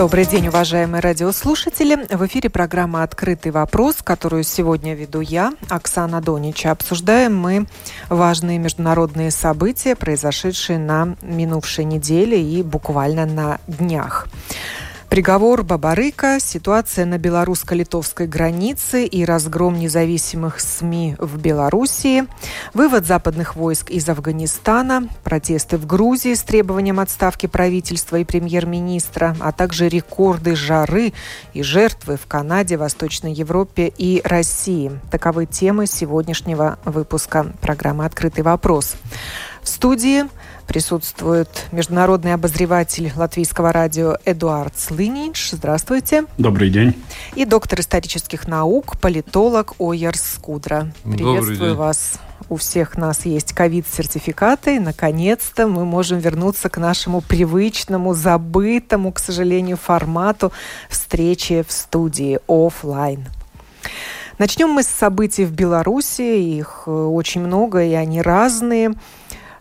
Добрый день, уважаемые радиослушатели. В эфире программа «Открытый вопрос», которую сегодня веду я, Оксана Донича. Обсуждаем мы важные международные события, произошедшие на минувшей неделе и буквально на днях. Приговор Бабарыка, ситуация на белорусско-литовской границе и разгром независимых СМИ в Белоруссии, вывод западных войск из Афганистана, протесты в Грузии с требованием отставки правительства и премьер-министра, а также рекорды жары и жертвы в Канаде, Восточной Европе и России. Таковы темы сегодняшнего выпуска программы «Открытый вопрос». В студии присутствует международный обозреватель латвийского радио Эдуард Слынич. Здравствуйте. Добрый день. И доктор исторических наук, политолог Ойерс Скудра. Приветствую вас. У всех нас есть ковид-сертификаты, и, наконец-то, мы можем вернуться к нашему привычному, забытому, к сожалению, формату встречи в студии офлайн. Начнем мы с событий в Беларуси. Их э, очень много, и они разные.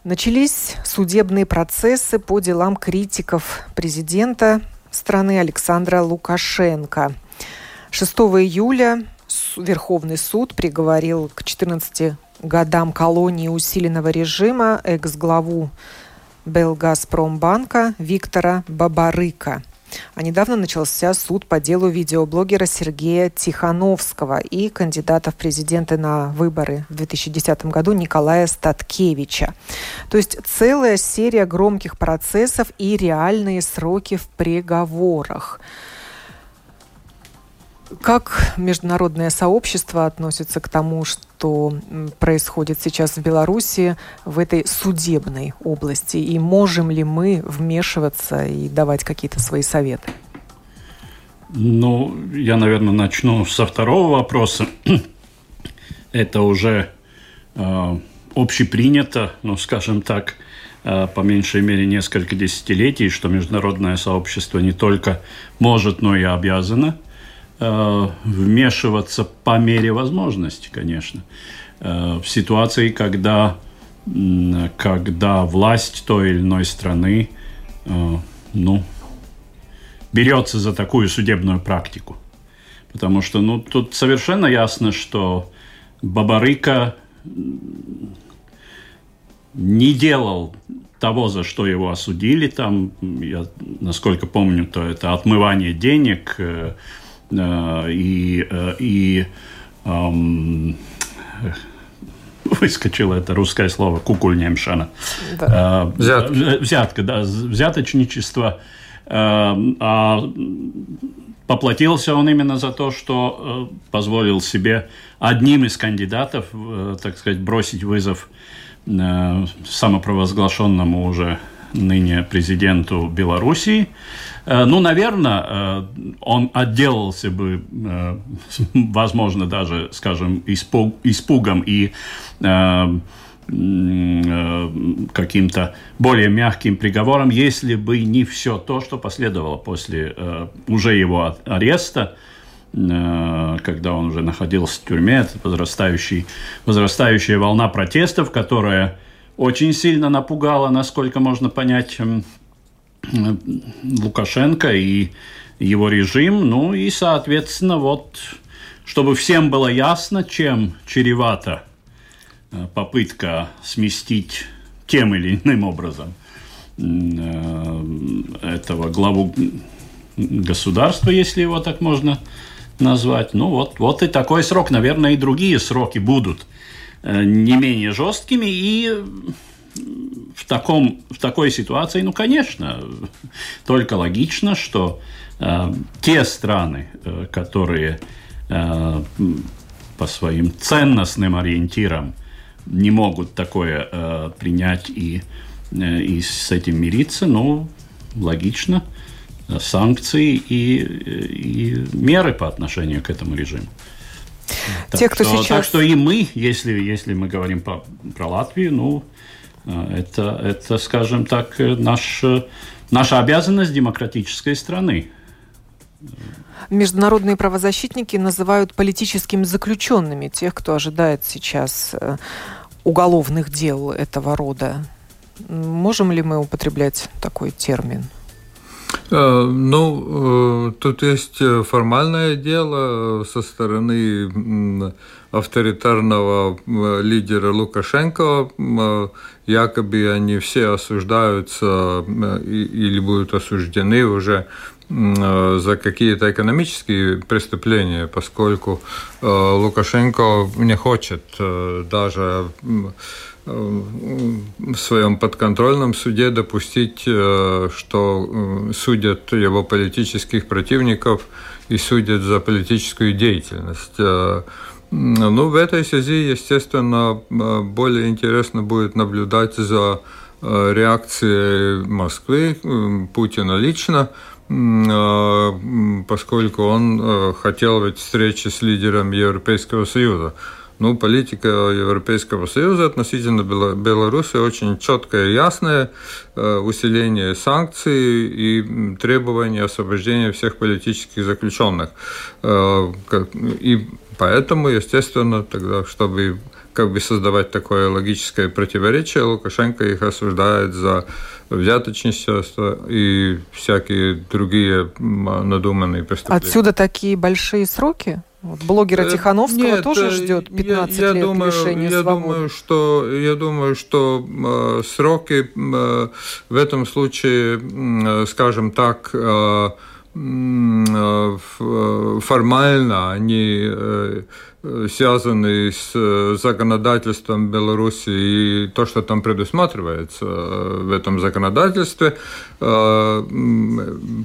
Начались судебные процессы по делам критиков президента страны Александра Лукашенко. 6 июля Верховный суд приговорил к 14 годам колонии усиленного режима экс-главу Белгазпромбанка Виктора Бабарыка. А недавно начался суд по делу видеоблогера Сергея Тихановского и кандидата в президенты на выборы в 2010 году Николая Статкевича. То есть целая серия громких процессов и реальные сроки в приговорах. Как международное сообщество относится к тому, что происходит сейчас в Беларуси в этой судебной области? И можем ли мы вмешиваться и давать какие-то свои советы? Ну, я, наверное, начну со второго вопроса. Это уже э, общепринято, ну, скажем так, э, по меньшей мере несколько десятилетий, что международное сообщество не только может, но и обязано – вмешиваться по мере возможности, конечно, э, в ситуации, когда, когда власть той или иной страны э, ну, берется за такую судебную практику. Потому что ну, тут совершенно ясно, что Бабарыка не делал того, за что его осудили. Там, я, насколько помню, то это отмывание денег, Э, и, э, и эм, выскочило это русское слово кукульнемшана. Да. Э, взятка. Взятка, да, взяточничество. А поплатился он именно за то, что позволил себе одним из кандидатов, так сказать, бросить вызов самопровозглашенному уже ныне президенту Белоруссии. Э, ну, наверное, э, он отделался бы, э, возможно, даже, скажем, испугом и каким-то более мягким приговором, если бы не все то, что последовало после уже его ареста, когда он уже находился в тюрьме, это возрастающий, возрастающая волна протестов, которая очень сильно напугала, насколько можно понять, Лукашенко и его режим. Ну и, соответственно, вот, чтобы всем было ясно, чем чревата э, попытка сместить тем или иным образом э, этого главу государства, если его так можно назвать. Ну вот, вот и такой срок. Наверное, и другие сроки будут э, не менее жесткими. И в, таком, в такой ситуации, ну, конечно, только логично, что э, те страны, э, которые э, по своим ценностным ориентирам не могут такое э, принять и, э, и с этим мириться, ну, логично, санкции и, и меры по отношению к этому режиму. Те, кто что, сейчас... Так что и мы, если, если мы говорим по, про Латвию, ну, это, это, скажем так, наш, наша обязанность демократической страны. Международные правозащитники называют политическими заключенными тех, кто ожидает сейчас э, уголовных дел этого рода. Можем ли мы употреблять такой термин? Э, ну, э, тут есть формальное дело со стороны авторитарного лидера Лукашенко. Якобы они все осуждаются или будут осуждены уже Э, за какие-то экономические преступления, поскольку э, Лукашенко не хочет э, даже в своем подконтрольном суде допустить, что судят его политических противников и судят за политическую деятельность. Ну, в этой связи, естественно, более интересно будет наблюдать за реакцией Москвы, Путина лично, поскольку он э, хотел ведь встречи с лидером Европейского Союза. Ну, политика Европейского Союза относительно Беларуси очень четкая и ясная. Э, усиление санкций и требование освобождения всех политических заключенных. Э, и поэтому, естественно, тогда, чтобы как бы создавать такое логическое противоречие, Лукашенко их осуждает за взяточничество и всякие другие надуманные преступления. Отсюда такие большие сроки? Вот блогера э, Тихановского Нет, тоже э, ждет 15 я, я лет думаю, лишения я свободы. Думаю, что, я думаю, что э, сроки э, в этом случае, э, скажем так, э, э, формально они э, связанный с э, законодательством Беларуси и то, что там предусматривается э, в этом законодательстве, э,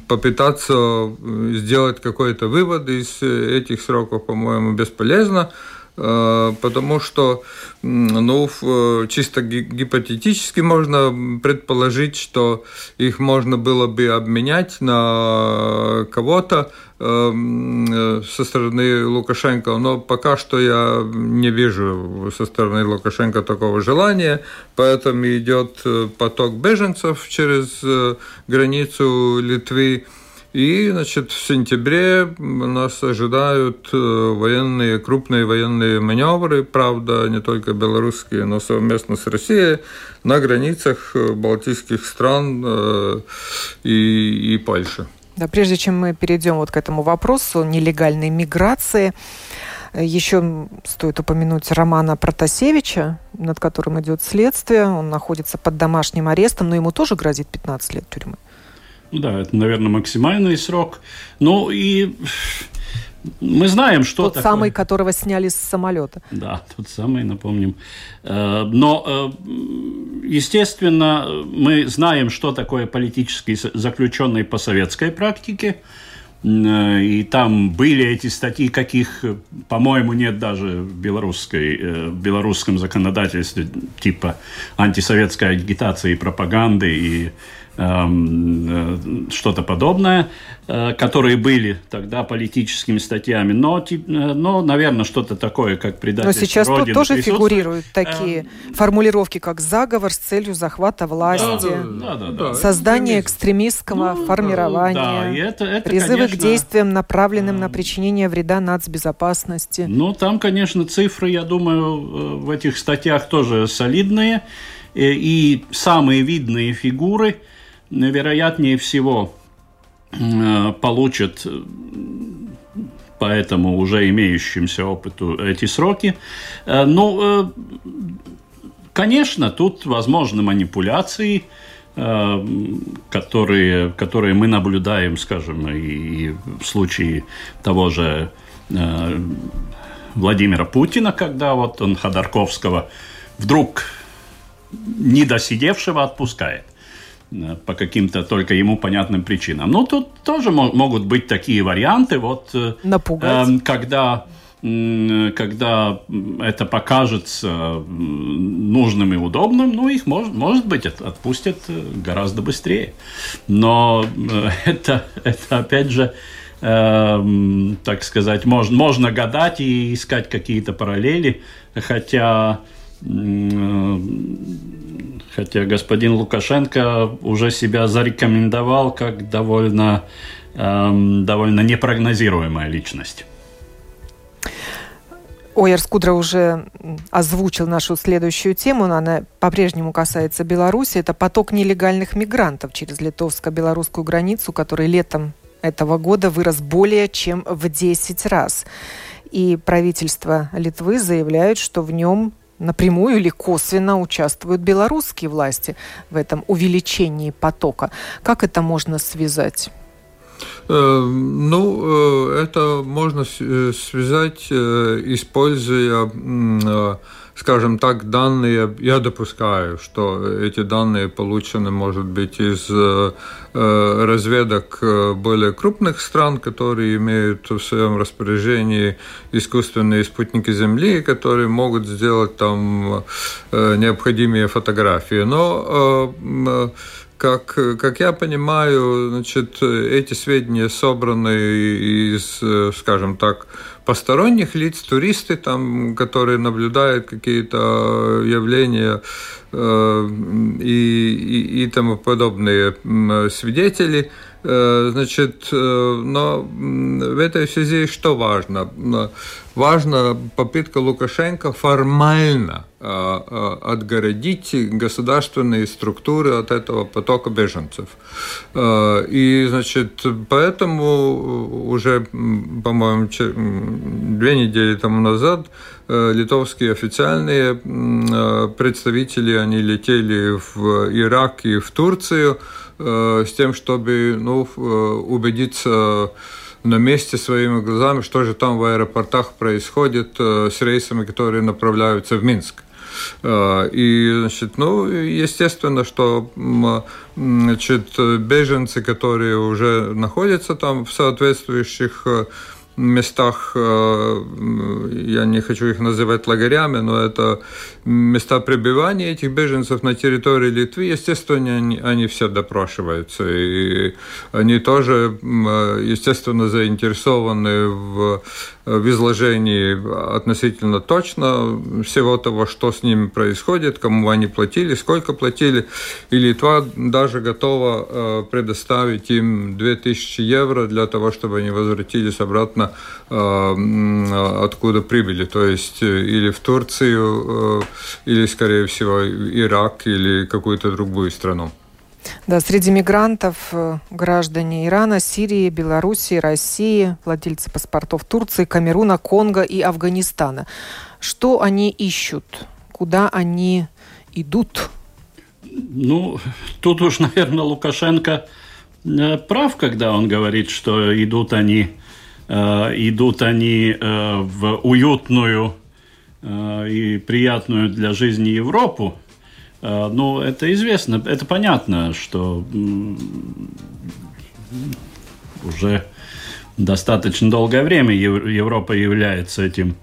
попытаться сделать какой-то вывод из этих сроков, по-моему, бесполезно. Э, потому что ну, чисто гипотетически можно предположить, что их можно было бы обменять на кого-то э, со стороны Лукашенко, но пока что я не вижу со стороны Лукашенко такого желания, поэтому идет э, поток беженцев через границу Литвы, и, значит, в сентябре нас ожидают э, военные, крупные военные маневры, правда, не только белорусские, но совместно с Россией, на границах э, балтийских стран э, и, и Польши. Да, прежде чем мы перейдем вот к этому вопросу нелегальной миграции, еще стоит упомянуть Романа Протасевича, над которым идет следствие. Он находится под домашним арестом, но ему тоже грозит 15 лет тюрьмы. Да, это, наверное, максимальный срок. Ну и мы знаем, что Тот такое. самый, которого сняли с самолета. Да, тот самый, напомним. Э, но, э, естественно, мы знаем, что такое политический заключенный по советской практике. Э, и там были эти статьи, каких, по-моему, нет даже в, белорусской, в белорусском законодательстве, типа антисоветской агитации и пропаганды и что-то подобное, э, которые были тогда политическими статьями, но, э, но наверное, что-то такое, как предательство Но сейчас Родины тут тоже фигурируют такие э, формулировки, как заговор с целью захвата власти, да, да, да, создание экстремистского ну, формирования, да, и это, это, призывы конечно, к действиям, направленным э, на причинение вреда нацбезопасности. Ну, там, конечно, цифры, я думаю, в этих статьях тоже солидные, и самые видные фигуры – вероятнее всего э, получат э, по этому уже имеющимся опыту эти сроки. Э, ну, конечно, тут возможны манипуляции, которые, которые мы наблюдаем, скажем, и в случае того же Владимира Путина, когда вот он Ходорковского вдруг недосидевшего отпускает. Э, по каким-то только ему понятным причинам. Ну, тут тоже могут быть такие варианты, вот, э, Напугать. Э, когда когда это покажется нужным и удобным, ну, их, может, может быть, отпустят гораздо быстрее. Но это, это опять же, э, так сказать, можно, можно гадать и искать какие-то параллели, хотя хотя господин Лукашенко уже себя зарекомендовал как довольно, эм, довольно непрогнозируемая личность. Ойер Скудра уже озвучил нашу следующую тему, она по-прежнему касается Беларуси. Это поток нелегальных мигрантов через литовско-белорусскую границу, который летом этого года вырос более чем в 10 раз. И правительство Литвы заявляет, что в нем напрямую или косвенно участвуют белорусские власти в этом увеличении потока. Как это можно связать? Э, ну, э, это можно э, связать, используя, скажем так, данные. Я допускаю, что эти данные получены, может быть, из разведок более крупных стран, которые имеют в своем распоряжении искусственные спутники Земли, которые могут сделать там необходимые фотографии. Но как, как я понимаю, значит, эти сведения собраны из, скажем так, посторонних лиц, туристы, там, которые наблюдают какие-то явления э, и, и, и тому подобные свидетели. Э, значит, э, но в этой связи что важно? Важна попытка Лукашенко формально э, отгородить государственные структуры от этого потока беженцев. И, значит, поэтому уже, по-моему, две недели тому назад литовские официальные представители, они летели в Ирак и в Турцию, Э, с тем, чтобы ну, э, убедиться на месте своими глазами, что же там в аэропортах происходит э, с рейсами, которые направляются в Минск. И, значит, ну, естественно, что значит, беженцы, которые уже находятся там в соответствующих местах, э, я не хочу их называть лагерями, но это места пребывания этих беженцев на территории Литвы, естественно, они, они все допрашиваются, и они тоже, естественно, заинтересованы в, в изложении относительно точно всего того, что с ними происходит, кому они платили, сколько платили, и Литва даже готова э, предоставить им 2000 евро для того, чтобы они возвратились обратно э, откуда прибыли. То есть э, или в Турцию, э, или, скорее всего, Ирак или какую-то другую страну. Да, среди мигрантов граждане Ирана, Сирии, Белоруссии, России, владельцы паспортов Турции, Камеруна, Конго и Афганистана. Что они ищут? Куда они идут? Ну, тут уж, наверное, Лукашенко прав, когда он говорит, что идут они Э, идут они э, в уютную э, и приятную для жизни Европу, ну, это известно, это понятно, что уже достаточно долгое время Европа является этим,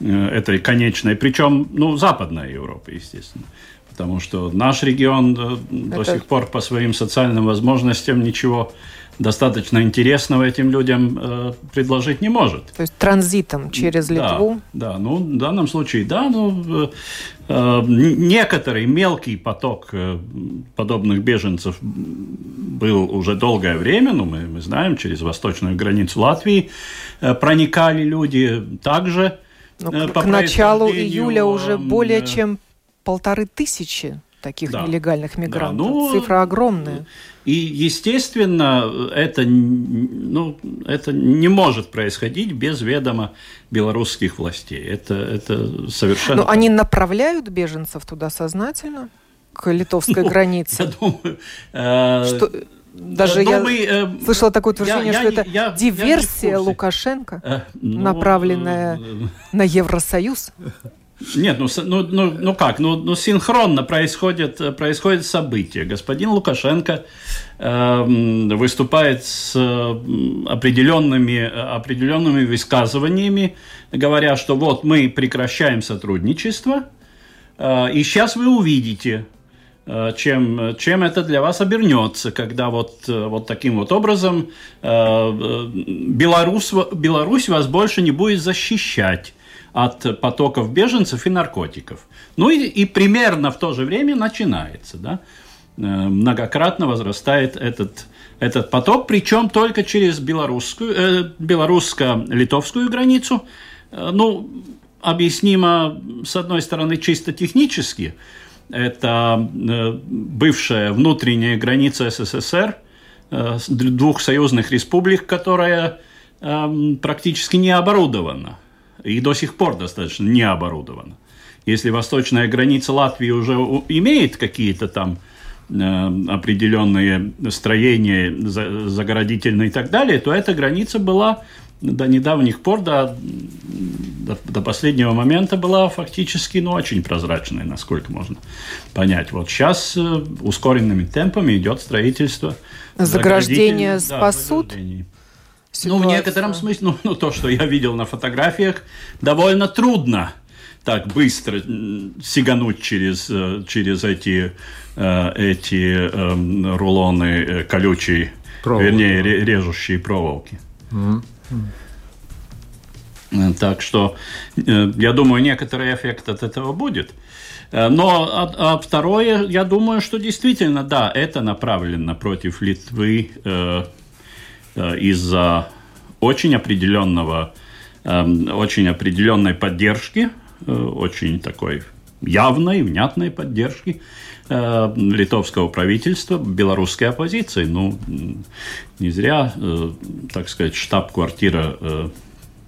этой конечной, причем, ну, Западная Европа, естественно. Потому что наш регион это... до сих пор по своим социальным возможностям ничего достаточно интересного этим людям э, предложить не может. То есть транзитом через Литву? Да, да ну в данном случае да, ну э, э, некоторый мелкий поток э, подобных беженцев был уже долгое время, ну мы, мы знаем, через восточную границу Латвии э, проникали люди также. Ну, э, к началу июля уже более чем полторы тысячи таких да. нелегальных мигрантов. Да, ну, Цифра огромная. И, естественно, это, ну, это не может происходить без ведома белорусских властей. Это, это совершенно... Но они направляют беженцев туда сознательно? К литовской ну, границе? Я думаю... Э, что... Даже я, думаю, я э, слышала такое утверждение, я, что я, это я, диверсия я Лукашенко, э, ну, направленная э, на Евросоюз. Нет, ну, ну, ну, ну как, ну, ну синхронно происходит, происходит событие. Господин Лукашенко э, выступает с определенными, определенными высказываниями, говоря, что вот мы прекращаем сотрудничество, э, и сейчас вы увидите, э, чем, чем это для вас обернется, когда вот, э, вот таким вот образом Беларусь, Беларусь вас больше не будет защищать от потоков беженцев и наркотиков. Ну и, и примерно в то же время начинается, да, многократно возрастает этот, этот поток, причем только через белорусскую, э, белорусско-литовскую границу. Ну, объяснимо, с одной стороны, чисто технически. Это э, бывшая внутренняя граница СССР, э, двух союзных республик, которая эм, практически не оборудована и до сих пор достаточно не оборудована. Если восточная граница Латвии уже имеет какие-то там э, определенные строения заградительные и так далее, то эта граница была до недавних пор, до, до, до последнего момента была фактически ну, очень прозрачной, насколько можно понять. Вот сейчас э, ускоренными темпами идет строительство. Заграждения спасут? Да, ну, в некотором смысле, ну, ну, то, что я видел на фотографиях, довольно трудно так быстро сигануть через, э, через эти, э, эти эм, рулоны колючей, Проволоки. вернее, режущие проволоки. Mm-hmm. Так что, э, я думаю, некоторый эффект от этого будет. Э, но а, а второе, я думаю, что действительно, да, это направлено против Литвы э, э, из-за очень определенного, э, очень определенной поддержки, э, очень такой явной, внятной поддержки э, литовского правительства, белорусской оппозиции. Ну, не зря, э, так сказать, штаб-квартира э,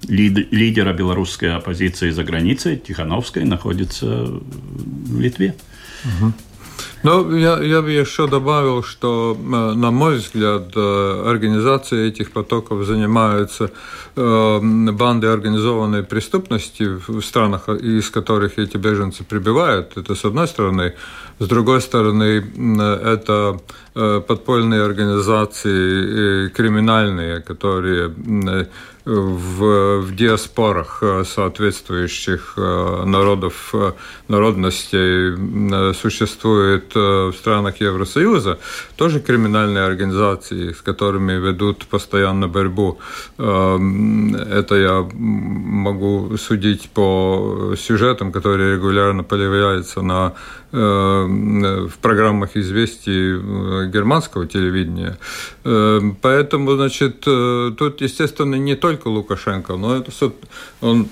лидера белорусской оппозиции за границей, Тихановской, находится в Литве. Угу. Ну, я, я бы еще добавил, что, э, на мой взгляд, э, организацией этих потоков занимаются э, банды организованной преступности в странах, из которых эти беженцы прибывают. Это с одной стороны. С другой стороны, это подпольные организации криминальные, которые в, в диаспорах э, соответствующих э, народов, э, народностей существует в странах Евросоюза, тоже криминальные организации, с которыми ведут постоянно борьбу. Это я могу судить по сюжетам, которые регулярно появляются на в программах известий германского телевидения. Поэтому, значит, тут, естественно, не только Лукашенко, но это он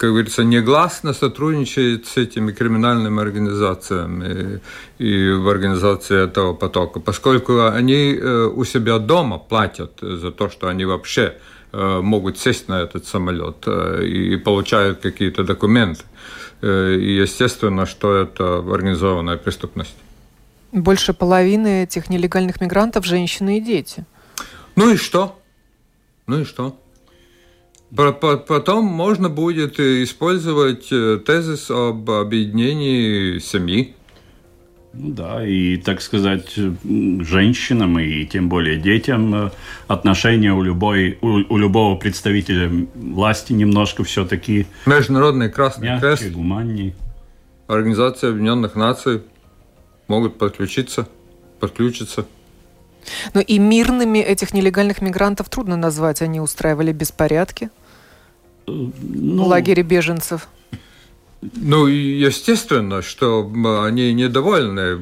как говорится, негласно сотрудничает с этими криминальными организациями и в организации этого потока, поскольку они э, у себя дома платят за то, что они вообще э, могут сесть на этот самолет э, и получают какие-то документы. И естественно, что это организованная преступность. Больше половины этих нелегальных мигрантов – женщины и дети. Ну и что? Ну и что? Потом можно будет использовать э, тезис об объединении семьи. Ну да, и, так сказать, женщинам и тем более детям э, отношения у, любой, у, у любого представителя власти немножко все-таки... Международный Красный мягче, Крест, гуманней. Организация Объединенных Наций могут подключиться, подключиться. Но и мирными этих нелегальных мигрантов трудно назвать. Они устраивали беспорядки ну, в лагере беженцев. Ну, естественно, что они недовольны,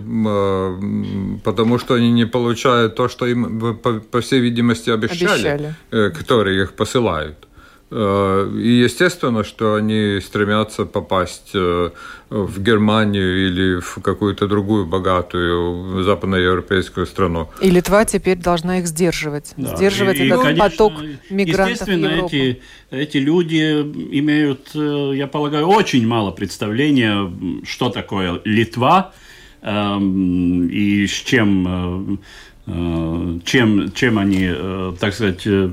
потому что они не получают то, что им, по, всей видимости, обещали, обещали. Э, которые их посылают. Э, и естественно, что они стремятся попасть э, в Германию или в какую-то другую богатую западноевропейскую страну. И Литва теперь должна их сдерживать. Да. Сдерживать и, этот и, конечно, поток мигрантов естественно, в Европу. Эти, эти люди имеют, э, я полагаю, очень мало представления, что такое Литва эм, и с чем чем, чем они, э, так сказать, э,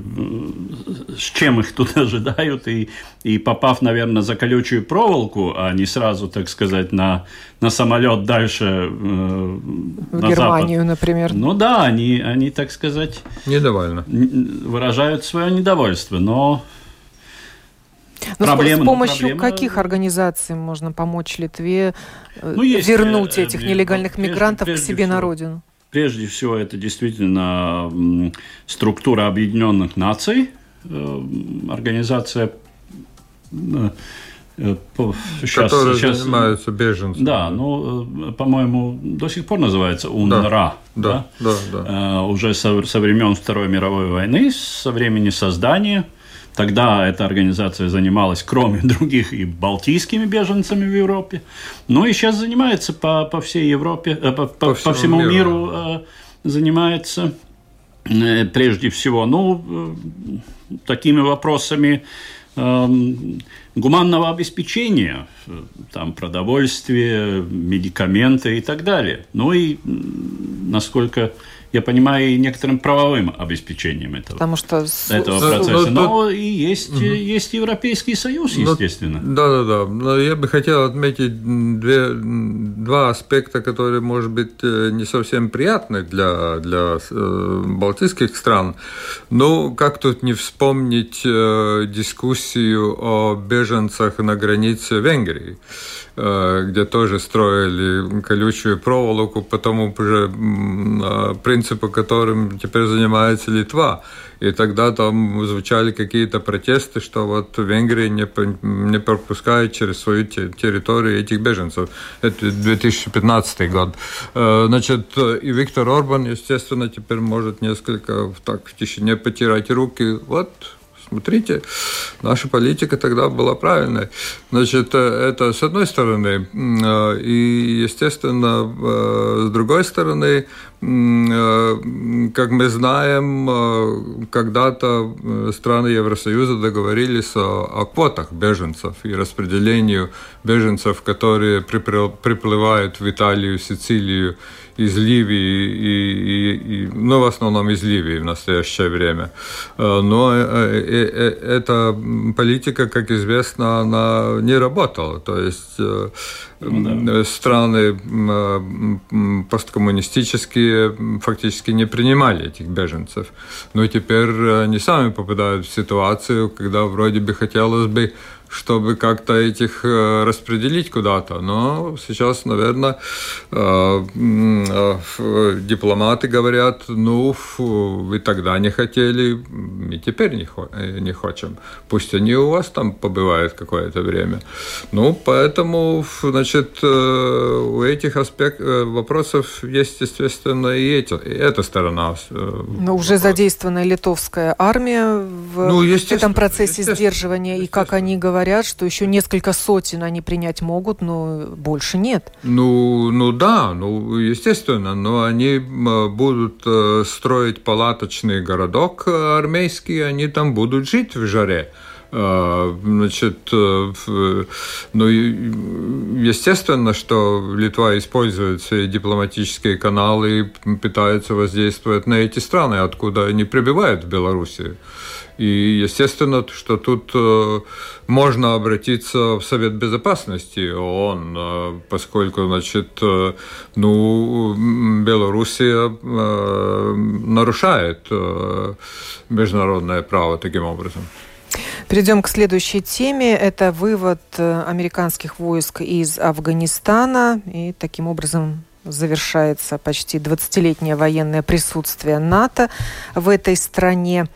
с чем их тут ожидают, и, и попав, наверное, за колючую проволоку, а не сразу, так сказать, на, на самолет дальше в на Германию, запад. например. Ну да, они, они, так сказать... Недовольны. Выражают свое недовольство, но Но проблема, с помощью проблема... каких организаций можно помочь Литве ну, есть, вернуть этих нелегальных прежде, мигрантов прежде к себе всего, на родину? Прежде всего, это действительно структура Объединенных Наций, организация Сейчас, которые сейчас, занимаются беженцами. Да, ну, по-моему, до сих пор называется УНРА. Да, да, да. да. Уже со, со времен Второй мировой войны, со времени создания. Тогда эта организация занималась, кроме других, и балтийскими беженцами в Европе. Ну и сейчас занимается по, по всей Европе, по, по, по, всему, по всему миру, миру занимается прежде всего, ну, такими вопросами Эм, гуманного обеспечения, э, там продовольствие, медикаменты и так далее. Ну и, насколько я понимаю, и некоторым правовым обеспечением этого, Потому что... этого процесса. Но, но и есть, угу. есть Европейский Союз, естественно. Да-да-да. Но я бы хотел отметить две, два аспекта, которые, может быть, э, не совсем приятны для, для э, балтийских стран. Ну, как тут не вспомнить э, дискуссию о беженцах на границе Венгрии? Э, где тоже строили колючую проволоку по тому же а, принципу, которым теперь занимается Литва. И тогда там звучали какие-то протесты, что вот Венгрия не, не пропускает через свою территорию этих беженцев. Это 2015 год. Э, значит, и Виктор Орбан, естественно, теперь может несколько так в тишине потирать руки. Вот смотрите, наша политика тогда была правильной. Значит, э, это с одной стороны. Э, и, естественно, э, с другой стороны, как мы знаем, когда-то страны Евросоюза договорились о, о квотах беженцев и распределению беженцев, которые приплывают в Италию, Сицилию из Ливии, и, и, и, ну, в основном из Ливии в настоящее время. Э, но э, э, эта политика, как известно, она не работала. То есть ну, да. страны посткоммунистические фактически не принимали этих беженцев. Но теперь они сами попадают в ситуацию, когда вроде бы хотелось бы чтобы как-то этих э, распределить куда-то. Но сейчас, наверное, э, э, дипломаты говорят, ну, вы тогда не хотели, и теперь не, не хотим. Пусть они у вас там побывают какое-то время. Ну, поэтому, значит, у этих аспект, вопросов есть, естественно, и, эти, и эта сторона. Но уже задействована литовская армия в ну, этом процессе сдерживания, и как они говорят, говорят, что еще несколько сотен они принять могут, но больше нет. Ну, ну да, ну естественно, но они будут э, строить палаточный городок э, армейский, они там будут жить в жаре. Э, значит, ну, естественно, что Литва использует свои дипломатические каналы и пытается воздействовать на эти страны, откуда они прибывают в Белоруссию. И естественно, что тут э, можно обратиться в Совет Безопасности ООН, э, поскольку, значит, э, ну, Белоруссия нарушает международное право таким образом. Перейдем к следующей теме. Это вывод американских войск из Афганистана. И таким образом завершается почти 20-летнее военное присутствие НАТО в этой стране.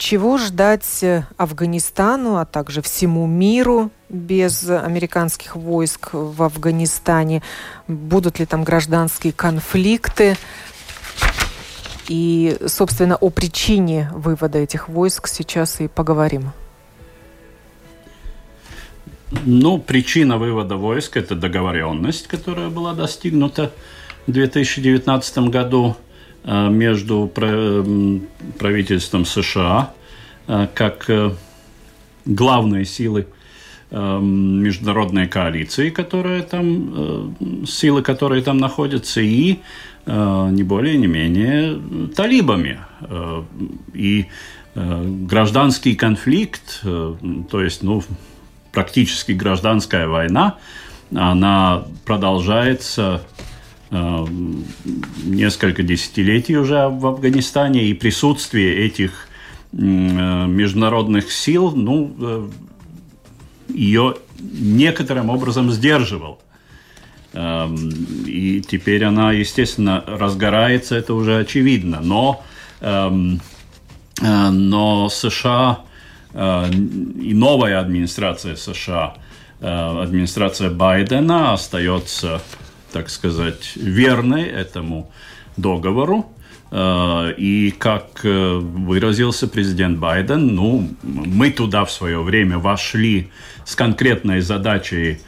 Чего ждать э, Афганистану, а также всему миру без американских войск в Афганистане? Будут ли там гражданские конфликты? И, собственно, о причине вывода этих войск сейчас и поговорим. Ну, причина вывода войск – это договоренность, которая была достигнута в 2019 году – между правительством США э, как э, главной силы международной коалиции, которая там, силы, которые там находятся, и не более, не менее талибами. И гражданский конфликт, то есть, ну, практически гражданская война, она продолжается Э, несколько десятилетий уже в Афганистане, и присутствие этих э, международных сил, ну, э, ее некоторым образом сдерживал. Эм, и теперь она, естественно, разгорается, это уже очевидно. Но, эм, э, но США э, и новая администрация США, э, администрация Байдена остается, так сказать, верной этому договору. И как выразился президент Байден, ну, мы туда в свое время вошли с конкретной задачей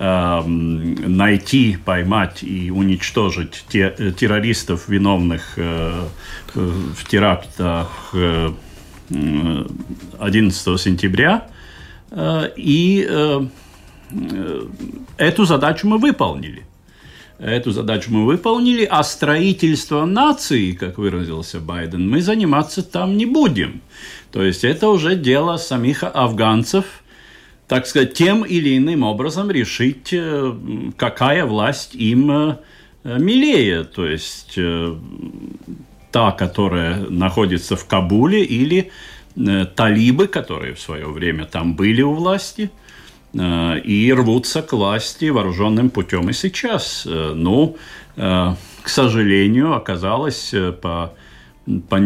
Эм, найти, поймать и уничтожить те, э, террористов, виновных э, в терактах 11 сентября. Э, и эту задачу мы выполнили. Эту задачу мы выполнили, а строительство нации, как выразился Байден, мы заниматься там не будем. То есть это уже дело самих афганцев – так сказать, тем или иным образом решить, э, какая власть им э, милее. То есть э, та, которая находится в Кабуле, или талибы, которые в свое время там были у власти, и рвутся к власти вооруженным путем и сейчас. Ну, к сожалению, оказалось по, по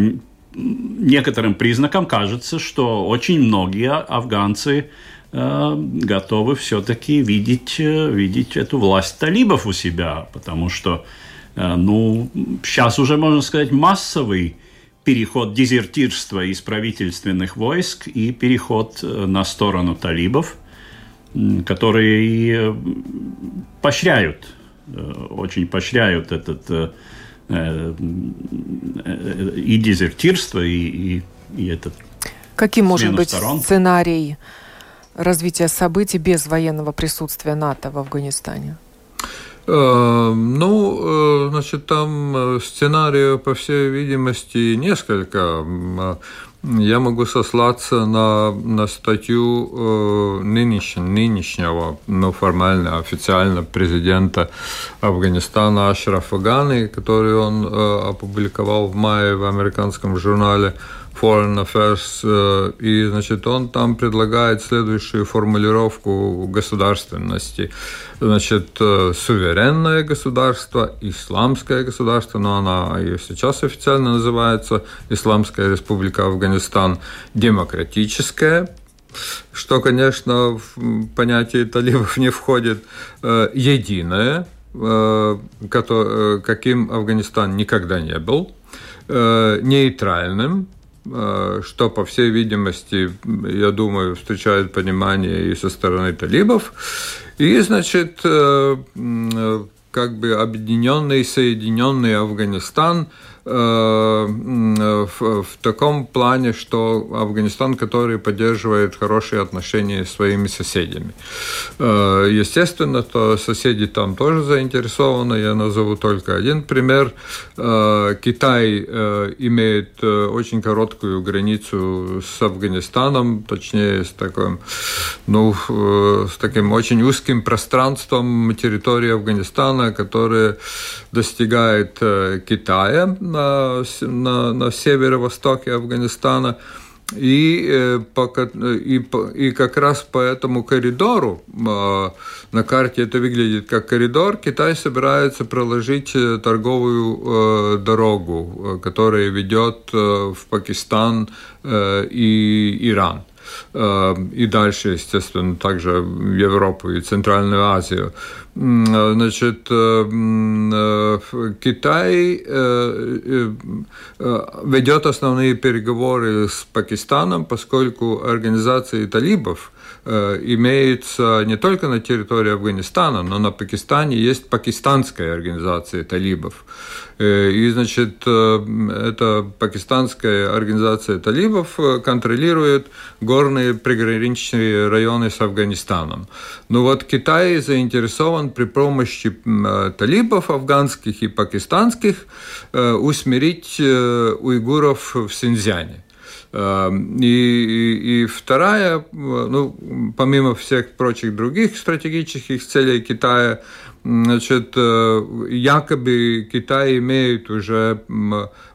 некоторым признакам кажется, что очень многие афганцы Э, готовы все-таки видеть, э, видеть эту власть талибов у себя, потому что, э, ну, сейчас уже, можно сказать, массовый переход дезертирства из правительственных войск и переход на сторону талибов, которые поощряют, очень поощряют этот и дезертирство, и, и, и этот Каким может быть сторон. сценарий развития событий без военного присутствия НАТО в Афганистане? Э, ну, э, значит, там э, сценария, по всей видимости, несколько. Я могу сослаться на, на статью э, нынешнего, нынешнего, ну, формально, официально президента Афганистана Ашрафа Ганы, который он э, опубликовал в мае в американском журнале Foreign Affairs, э, и, значит, он там предлагает следующую формулировку государственности. Значит, э, суверенное государство, исламское государство, но она и сейчас официально называется Исламская республика Афганистан, демократическое, что, конечно, в понятие талибов не входит, э, единое, каким Афганистан никогда не был, нейтральным, что, по всей видимости, я думаю, встречает понимание и со стороны талибов. И, значит, э, как бы объединенный, соединенный Афганистан – Э, в, в таком плане, что Афганистан, который поддерживает хорошие отношения с своими соседями. Э, естественно, то соседи там тоже заинтересованы. Я назову только один пример. Э, Китай имеет очень короткую границу с Афганистаном, точнее с таким, ну, с таким очень узким пространством территории Афганистана, которое достигает Китая на, на, на северо-востоке Афганистана. И, э, и, и как раз по этому коридору, а, на карте это выглядит как коридор, Китай собирается проложить э, торговую э, дорогу, которая ведет в Пакистан и Иран. Эм, и дальше, естественно, также Европу и Центральную Азию. Значит, э, э, Китай э, ведет основные переговоры с Пакистаном, поскольку организации талибов имеется не только на территории Афганистана, но на Пакистане есть пакистанская организация талибов. Э, и, значит, э, эта пакистанская организация талибов э, контролирует горные приграничные районы с Афганистаном. Ну вот Китай заинтересован при помощи талибов афганских и пакистанских усмирить уйгуров в Синьцзяне. И, и, и вторая, ну, помимо всех прочих других стратегических целей Китая, Значит, э, якобы Китай имеет уже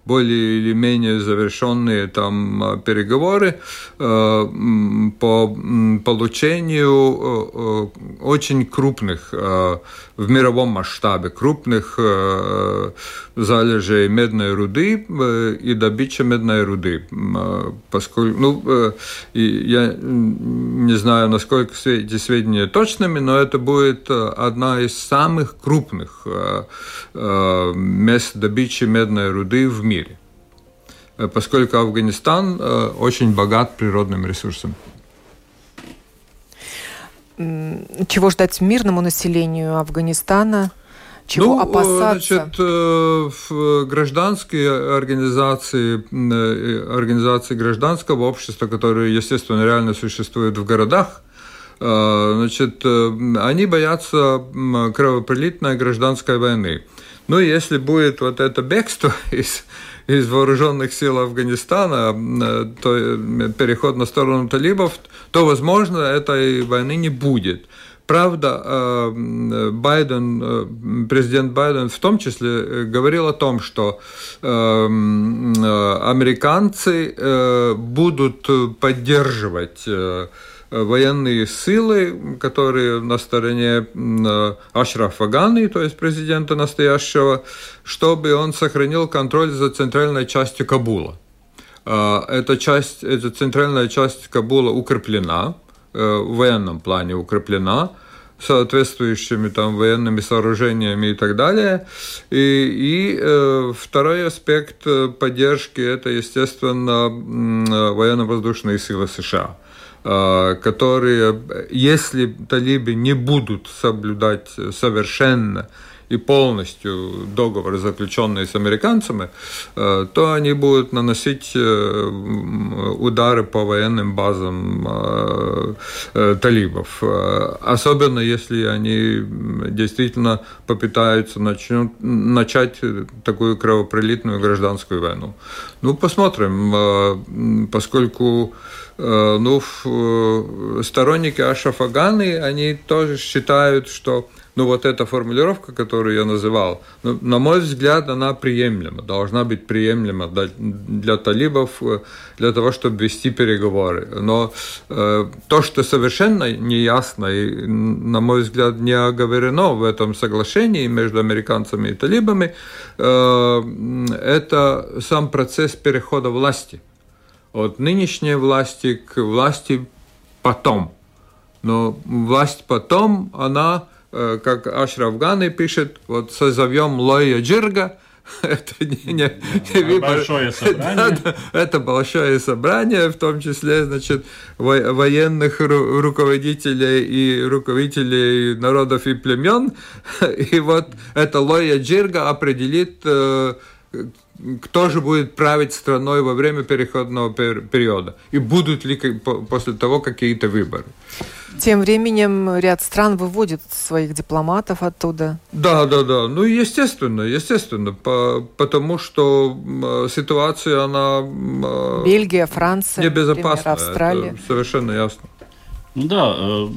более или менее завершенные там переговоры по получению очень крупных в мировом масштабе крупных залежей медной руды и добычи медной руды. Поскольку, ну, я не знаю, насколько эти сведения точными, но это будет одна из самых крупных мест добычи медной руды в мире поскольку Афганистан очень богат природными ресурсами. Чего ждать мирному населению Афганистана? Чего ну, опасаться? Значит, э, гражданские организации, э, организации гражданского общества, которые, естественно, реально существуют в городах, э, значит, они боятся кровопролитной гражданской войны. Ну, если будет вот это бегство из из вооруженных сил Афганистана, э, то э, переход на сторону талибов, то, возможно, этой войны не будет. Правда, э, Байден, президент Байден в том числе говорил о том, что американцы будут поддерживать военные силы, которые на стороне Ашрафа Ганы, то есть президента настоящего, чтобы он сохранил контроль за центральной частью Кабула. А, эта часть, эта центральная часть Кабула укреплена, э, в военном плане укреплена, соответствующими там военными сооружениями и так далее. И, и э, второй аспект э, поддержки это, естественно, военно-воздушные силы США. Э, которые, если талибы не будут соблюдать совершенно и полностью договор, заключенный с американцами, э, то они будут наносить э, удары по военным базам талибов. Особенно если они действительно попытаются начнут, начать такую кровопролитную гражданскую войну. Ну, посмотрим, поскольку Э, ну, э, сторонники Ашафаганы, они тоже считают, что ну, вот эта формулировка, которую я называл, ну, на мой взгляд, она приемлема, должна быть приемлема для, для талибов, э, для того, чтобы вести переговоры. Но э, то, что совершенно неясно и, на мой взгляд, не оговорено в этом соглашении между американцами и талибами, э, это сам процесс перехода власти от нынешней власти к власти потом. Но власть потом, она, как Ашраф Ганы пишет, вот созовем Лоя Джирга, это не, не, не выбор. Большое собрание. Да, это большое собрание, в том числе, значит, военных руководителей и руководителей народов и племен. И вот это Лоя Джирга определит э, кто же будет править страной во время переходного периода и будут ли после того какие-то выборы. Тем временем ряд стран выводит своих дипломатов оттуда. Да, да, да. Ну, естественно, естественно, по, потому что ситуация, она... Бельгия, Франция, небезопасна. Например, Австралия. Это совершенно ясно. Ну да, э,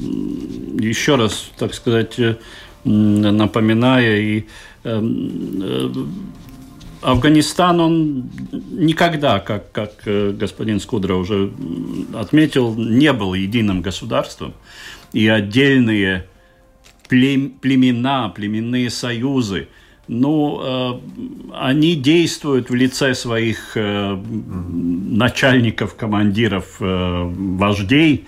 еще раз, так сказать, э, напоминая и э, Афганистан, он никогда, как, как э, господин Скудра уже отметил, не был единым государством. И отдельные племена, племенные союзы, ну, э, они действуют в лице своих э, начальников, командиров, вождей,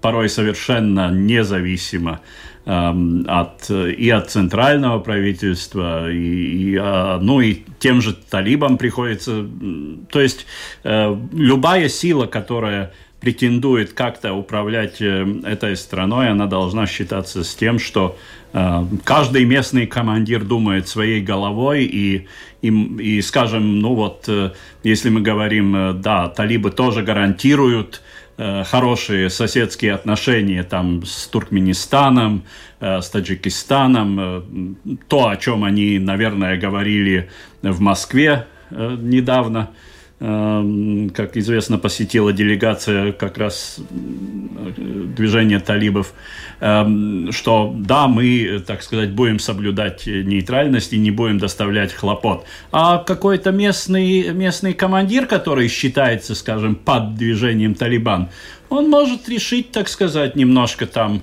порой совершенно независимо от, и от центрального правительства, и, и, а, ну и тем же талибам приходится... То есть э, любая сила, которая претендует как-то управлять э, этой страной, она должна считаться с тем, что э, каждый местный командир думает своей головой и, и, и скажем, ну вот, если мы говорим, да, талибы тоже гарантируют Э, хорошие соседские отношения там с Туркменистаном, э, с Таджикистаном, э, то, о чем они, наверное, говорили в Москве недавно, как известно, посетила делегация как раз движения талибов, эм, что да, мы, так сказать, будем соблюдать нейтральность и не будем доставлять хлопот. А какой-то местный, местный командир, который считается, скажем, под движением Талибан, он может решить, так сказать, немножко там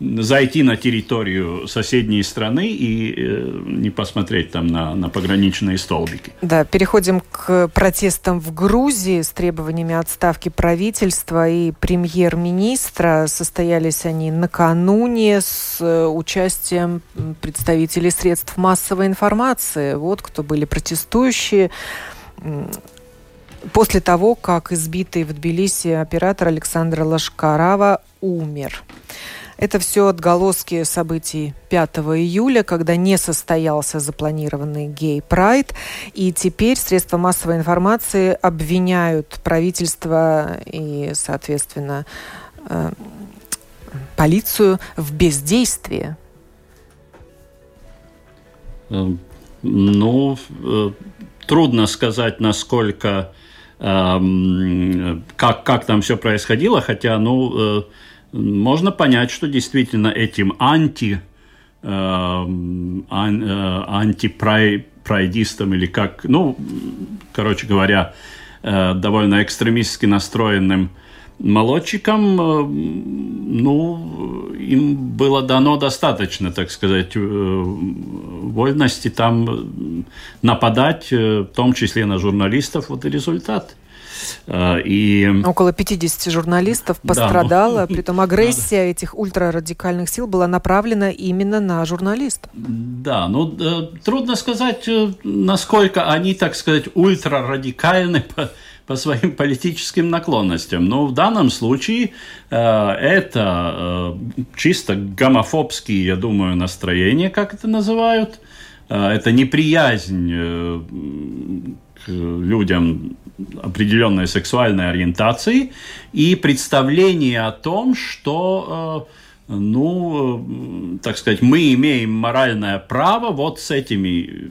зайти на территорию соседней страны и э, не посмотреть там на, на пограничные столбики. Да, переходим к протестам в Грузии с требованиями отставки правительства и премьер-министра. Состоялись они накануне с э, участием представителей средств массовой информации. Вот кто были протестующие после того, как избитый в Тбилиси оператор Александр Лашкарава умер. Это все отголоски событий 5 июля, когда не состоялся запланированный гей-прайд. И теперь средства массовой информации обвиняют правительство и, соответственно, э, полицию в бездействии. Эм, ну, э, трудно сказать, насколько, эм, как, как там все происходило, хотя, ну, э, можно понять, что действительно этим анти, э, ан, э, антипрайдистам или как, ну, короче говоря, э, довольно экстремистски настроенным молодчикам, э, ну, им было дано достаточно, так сказать, э, вольности там нападать, э, в том числе на журналистов, вот и результат. Э, и... Около 50 журналистов пострадало, да, ну, притом агрессия надо... этих ультрарадикальных сил была направлена именно на журналистов. Да, ну трудно сказать, э, насколько они, так сказать, ультрарадикальны по, по своим политическим наклонностям. Но в данном случае э, это э, чисто гомофобские, я думаю, настроения, как это называют. Э, это неприязнь э, к людям определенной сексуальной ориентации и представление о том, что э, ну, так сказать, мы имеем моральное право вот с этими,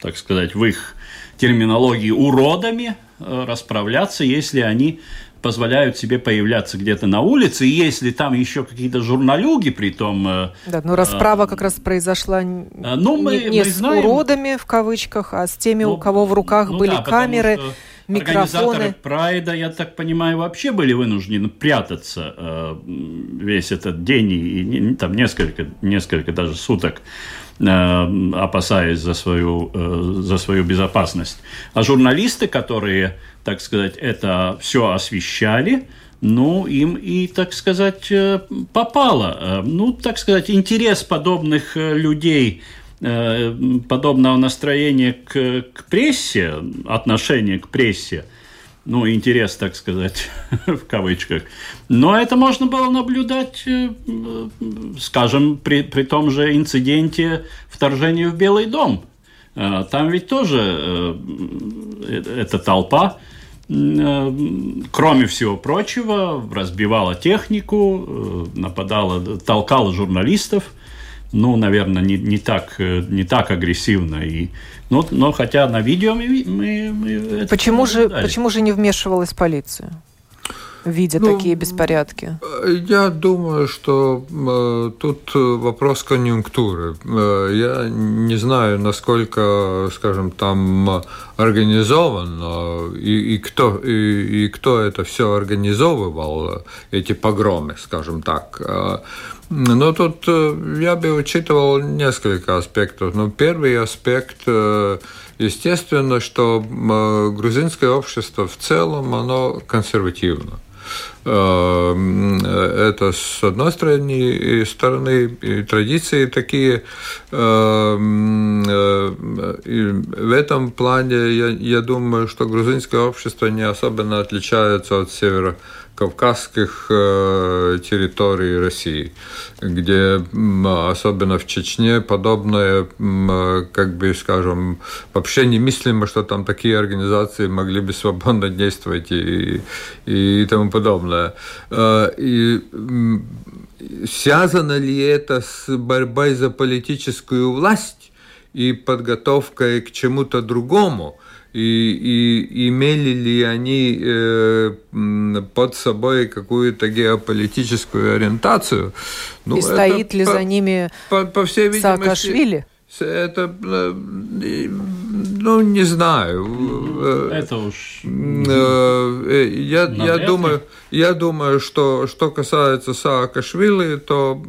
так сказать, в их терминологии уродами э, расправляться, если они позволяют себе появляться где-то на улице, и если там еще какие-то журналюги, при том... Э, да, но расправа э, как раз произошла ну, мы, не, не мы с знаем, уродами, в кавычках, а с теми, ну, у кого в руках ну, были да, камеры, микрофоны. Организаторы Прайда, я так понимаю, вообще были вынуждены прятаться э, весь этот день и, и там несколько, несколько даже суток э, опасаясь за свою, э, за свою безопасность. А журналисты, которые так сказать, это все освещали, ну, им и, так сказать, э, попало. Ну, так сказать, интерес подобных людей, подобного настроения к, к прессе, отношение к прессе, ну, интерес, так сказать, в кавычках. Но это можно было наблюдать, скажем, при, при том же инциденте вторжения в Белый дом. Там ведь тоже эта толпа Э, кроме всего прочего, разбивала технику, э, нападала, толкала журналистов. Ну, наверное, не, не, так, э, не так агрессивно. И, но, но хотя на видео мы, мы, мы почему же, почему же не вмешивалась полиция? Видя ну, такие беспорядки? Я думаю, что э, тут вопрос конъюнктуры. Э, я не знаю, насколько, скажем, там организован э, и, и, кто, и, и кто это все организовывал, эти погромы, скажем так. Э, но тут э, я бы учитывал несколько аспектов. Но первый аспект э, Естественно, что грузинское общество в целом, оно консервативно. uh, это с одной стороны, стороны и традиции такие. Эм, э, в этом плане я, я думаю, что грузинское общество не особенно отличается от севера кавказских э, территорий России, где особенно в Чечне подобное, как бы скажем, вообще немыслимо, что там такие организации могли бы свободно действовать и, и тому подобное. Э, и связано ли это с борьбой за политическую власть? и подготовкой к чему-то другому – и, и имели ли они э, под собой какую-то геополитическую ориентацию. Ну, и стоит ли по, за ними по, по всей видимости, Саакашвили? Это, э, ну, не знаю. Это уж... Э, я, я, думаю, я думаю, что что касается Саакашвили, то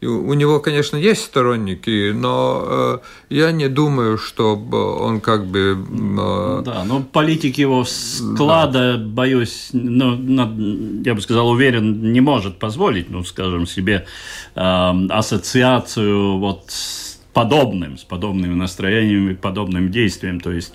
э, у него, конечно, есть сторонники, но я не думаю, что он как бы... Да, но политик его склада, да. боюсь, ну, я бы сказал, уверен, не может позволить, ну, скажем себе, ассоциацию вот с подобным, с подобными настроениями, подобным действием. То есть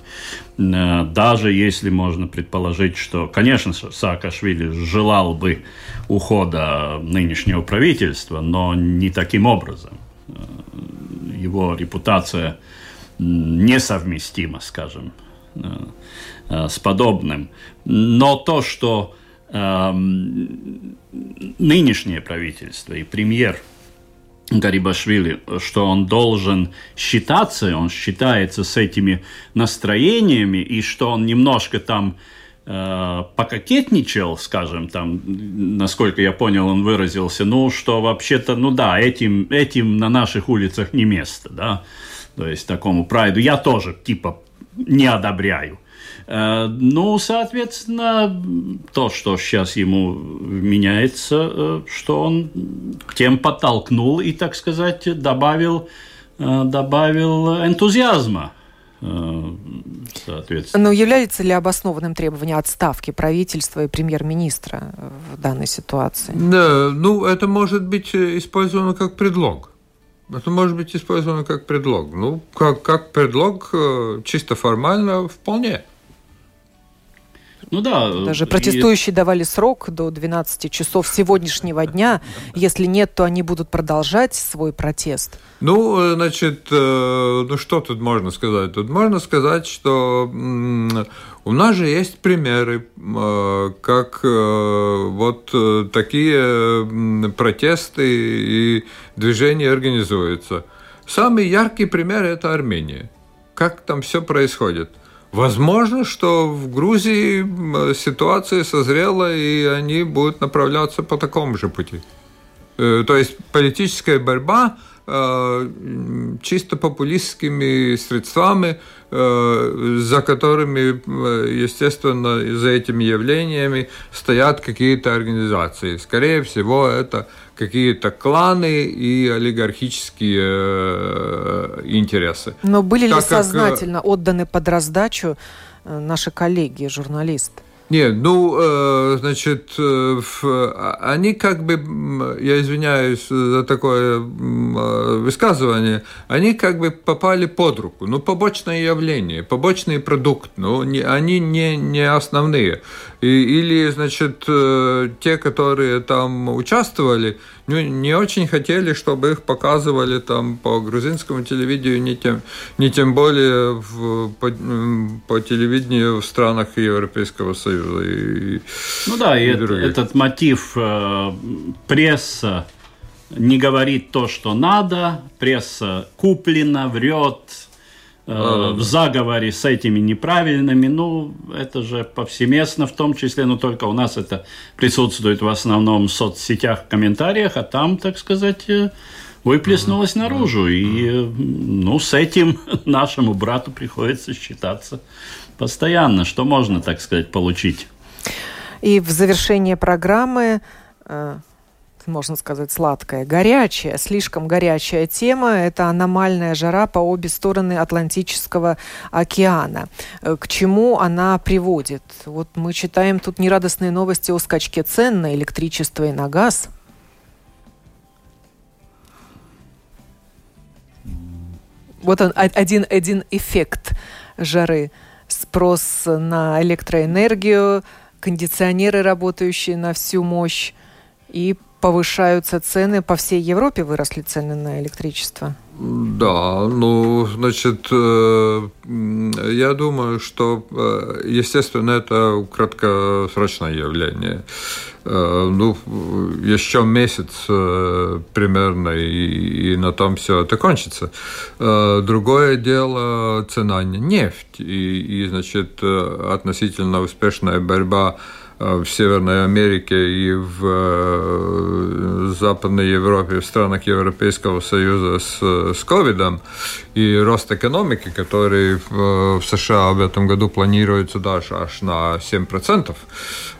э, даже если можно предположить, что, конечно, Саакашвили желал бы ухода нынешнего правительства, но не таким образом. Э, его репутация несовместима, скажем, э, с подобным. Но то, что нынешнее правительство и премьер – Гарибашвили, что он должен считаться, он считается с этими настроениями, и что он немножко там э, пококетничал, скажем, там, насколько я понял, он выразился, ну, что вообще-то, ну да, этим, этим на наших улицах не место, да, то есть такому прайду я тоже, типа, не одобряю. Э, ну, соответственно, то, что сейчас ему меняется, э, что он тем подтолкнул и, так сказать, добавил, э, добавил энтузиазма соответственно. Но является ли обоснованным требование отставки правительства и премьер-министра в данной ситуации? Да, ну, это может быть использовано как предлог. Это может быть использовано как предлог. Ну, как, как предлог, чисто формально, вполне. Ну да. Даже протестующие и... давали срок до 12 часов сегодняшнего дня. Если нет, то они будут продолжать свой протест. Ну, э, значит, э, ну что тут можно сказать? Тут можно сказать, что у нас же есть примеры, э, как вот такие протесты и движения организуются. Самый яркий пример – это Армения. Как там все происходит – Возможно, что в Грузии ситуация созрела, и они будут направляться по такому же пути. Э, то есть политическая борьба чисто популистскими средствами, за которыми, естественно, за этими явлениями стоят какие-то организации. Скорее всего, это какие-то кланы и олигархические э, интересы. Но были так ли как... Э, сознательно отданы под раздачу э, наши коллеги, журналисты? Нет, ну, э, значит, э, а, они как бы, я извиняюсь за такое э, высказывание, они как бы попали под руку. Ну, побочное явление, побочный продукт, ну, не, они не, не основные. И, или, значит, те, которые там участвовали, ну, не очень хотели, чтобы их показывали там по грузинскому телевидению, не тем, не тем более в, по, по телевидению в странах Европейского Союза. И, ну да, и, и это, этот мотив э, пресса не говорит то, что надо, пресса куплена, врет, Э, в заговоре с этими неправильными, ну, это же повсеместно в том числе, но только у нас это присутствует в основном в соцсетях, в комментариях, а там, так сказать, э, выплеснулось наружу. И, ну, с этим нашему брату приходится считаться постоянно. Что можно, так сказать, получить? И в завершение программы э, можно сказать, сладкая, горячая, слишком горячая тема. Это аномальная жара по обе стороны Атлантического океана. Э, к чему она приводит? Вот мы читаем тут нерадостные новости о скачке цен на электричество и на газ. Вот он, один, один эффект жары. Спрос на электроэнергию, кондиционеры, работающие на всю мощь, и повышаются цены по всей Европе, выросли цены на электричество. Да, ну, значит, э, я думаю, что, э, естественно, это краткосрочное явление. Э, ну, еще месяц примерно, и, и на том все это кончится. Другое дело цена нефть, и, и значит, относительно успешная борьба в Северной Америке и в э, Западной Европе, в странах Европейского Союза с, с ковидом, и рост экономики, который в, в США в этом году планируется даже аж на 7%,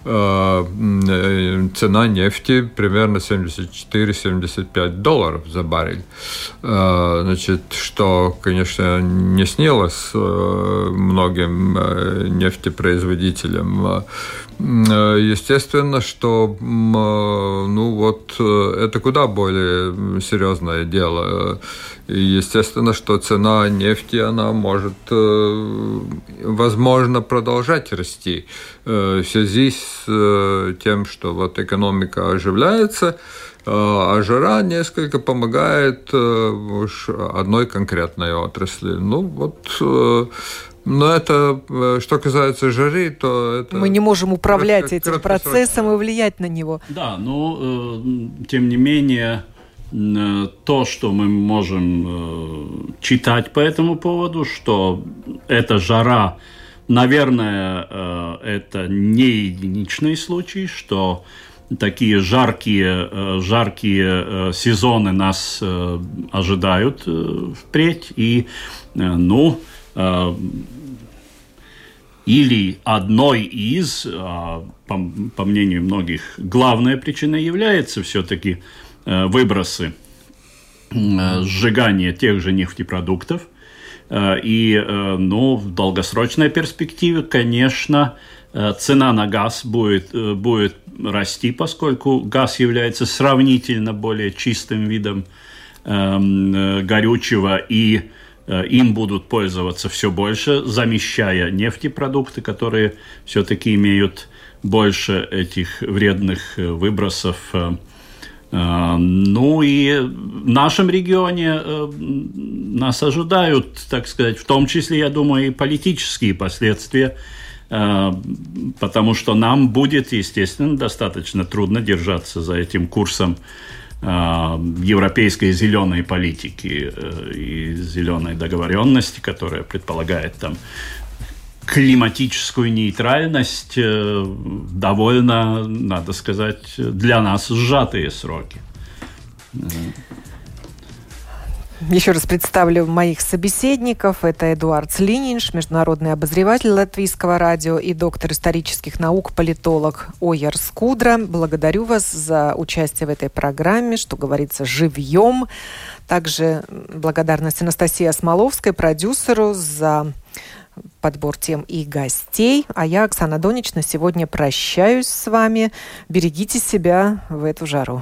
э, э, цена нефти примерно 74-75 долларов за баррель. Значит, что, конечно, не снилось многим нефтепроизводителям. Э, естественно, что ну вот э, это куда более серьезное дело. И естественно, что цена нефти, она может, э, возможно, продолжать расти в связи с тем, что вот экономика оживляется, а жара несколько помогает одной конкретной отрасли. Ну вот но это, э, что касается жары, то это... Мы не можем управлять этим процессом и влиять на него. Да, но э, тем не менее, э, то, что мы можем читать по этому поводу, что эта жара, наверное, это не единичный случай, что такие жаркие, жаркие сезоны нас ожидают впредь. И, ну, или одной из, а, по, по мнению многих, главная причина является все-таки э, выбросы, э, сжигание тех же нефтепродуктов. Э, и ну, в долгосрочной перспективе, конечно, цена на газ будет, будет расти, поскольку газ является сравнительно более чистым видом эм, горючего и Э, им будут пользоваться все больше, замещая нефтепродукты, которые все-таки имеют больше этих вредных э, выбросов. Э, ну и в нашем регионе нас ожидают, так сказать, в том числе, я думаю, и политические последствия, потому что нам будет, естественно, достаточно трудно держаться за этим курсом европейской зеленой политики э, и зеленой договоренности, которая предполагает там климатическую нейтральность э, довольно, надо сказать, для нас сжатые сроки. Еще раз представлю моих собеседников. Это Эдуард Слининш, международный обозреватель латвийского радио и доктор исторических наук, политолог Ояр Скудра. Благодарю вас за участие в этой программе, что говорится, живьем. Также благодарность Анастасии Осмоловской, продюсеру, за подбор тем и гостей. А я, Оксана Донич, на сегодня прощаюсь с вами. Берегите себя в эту жару.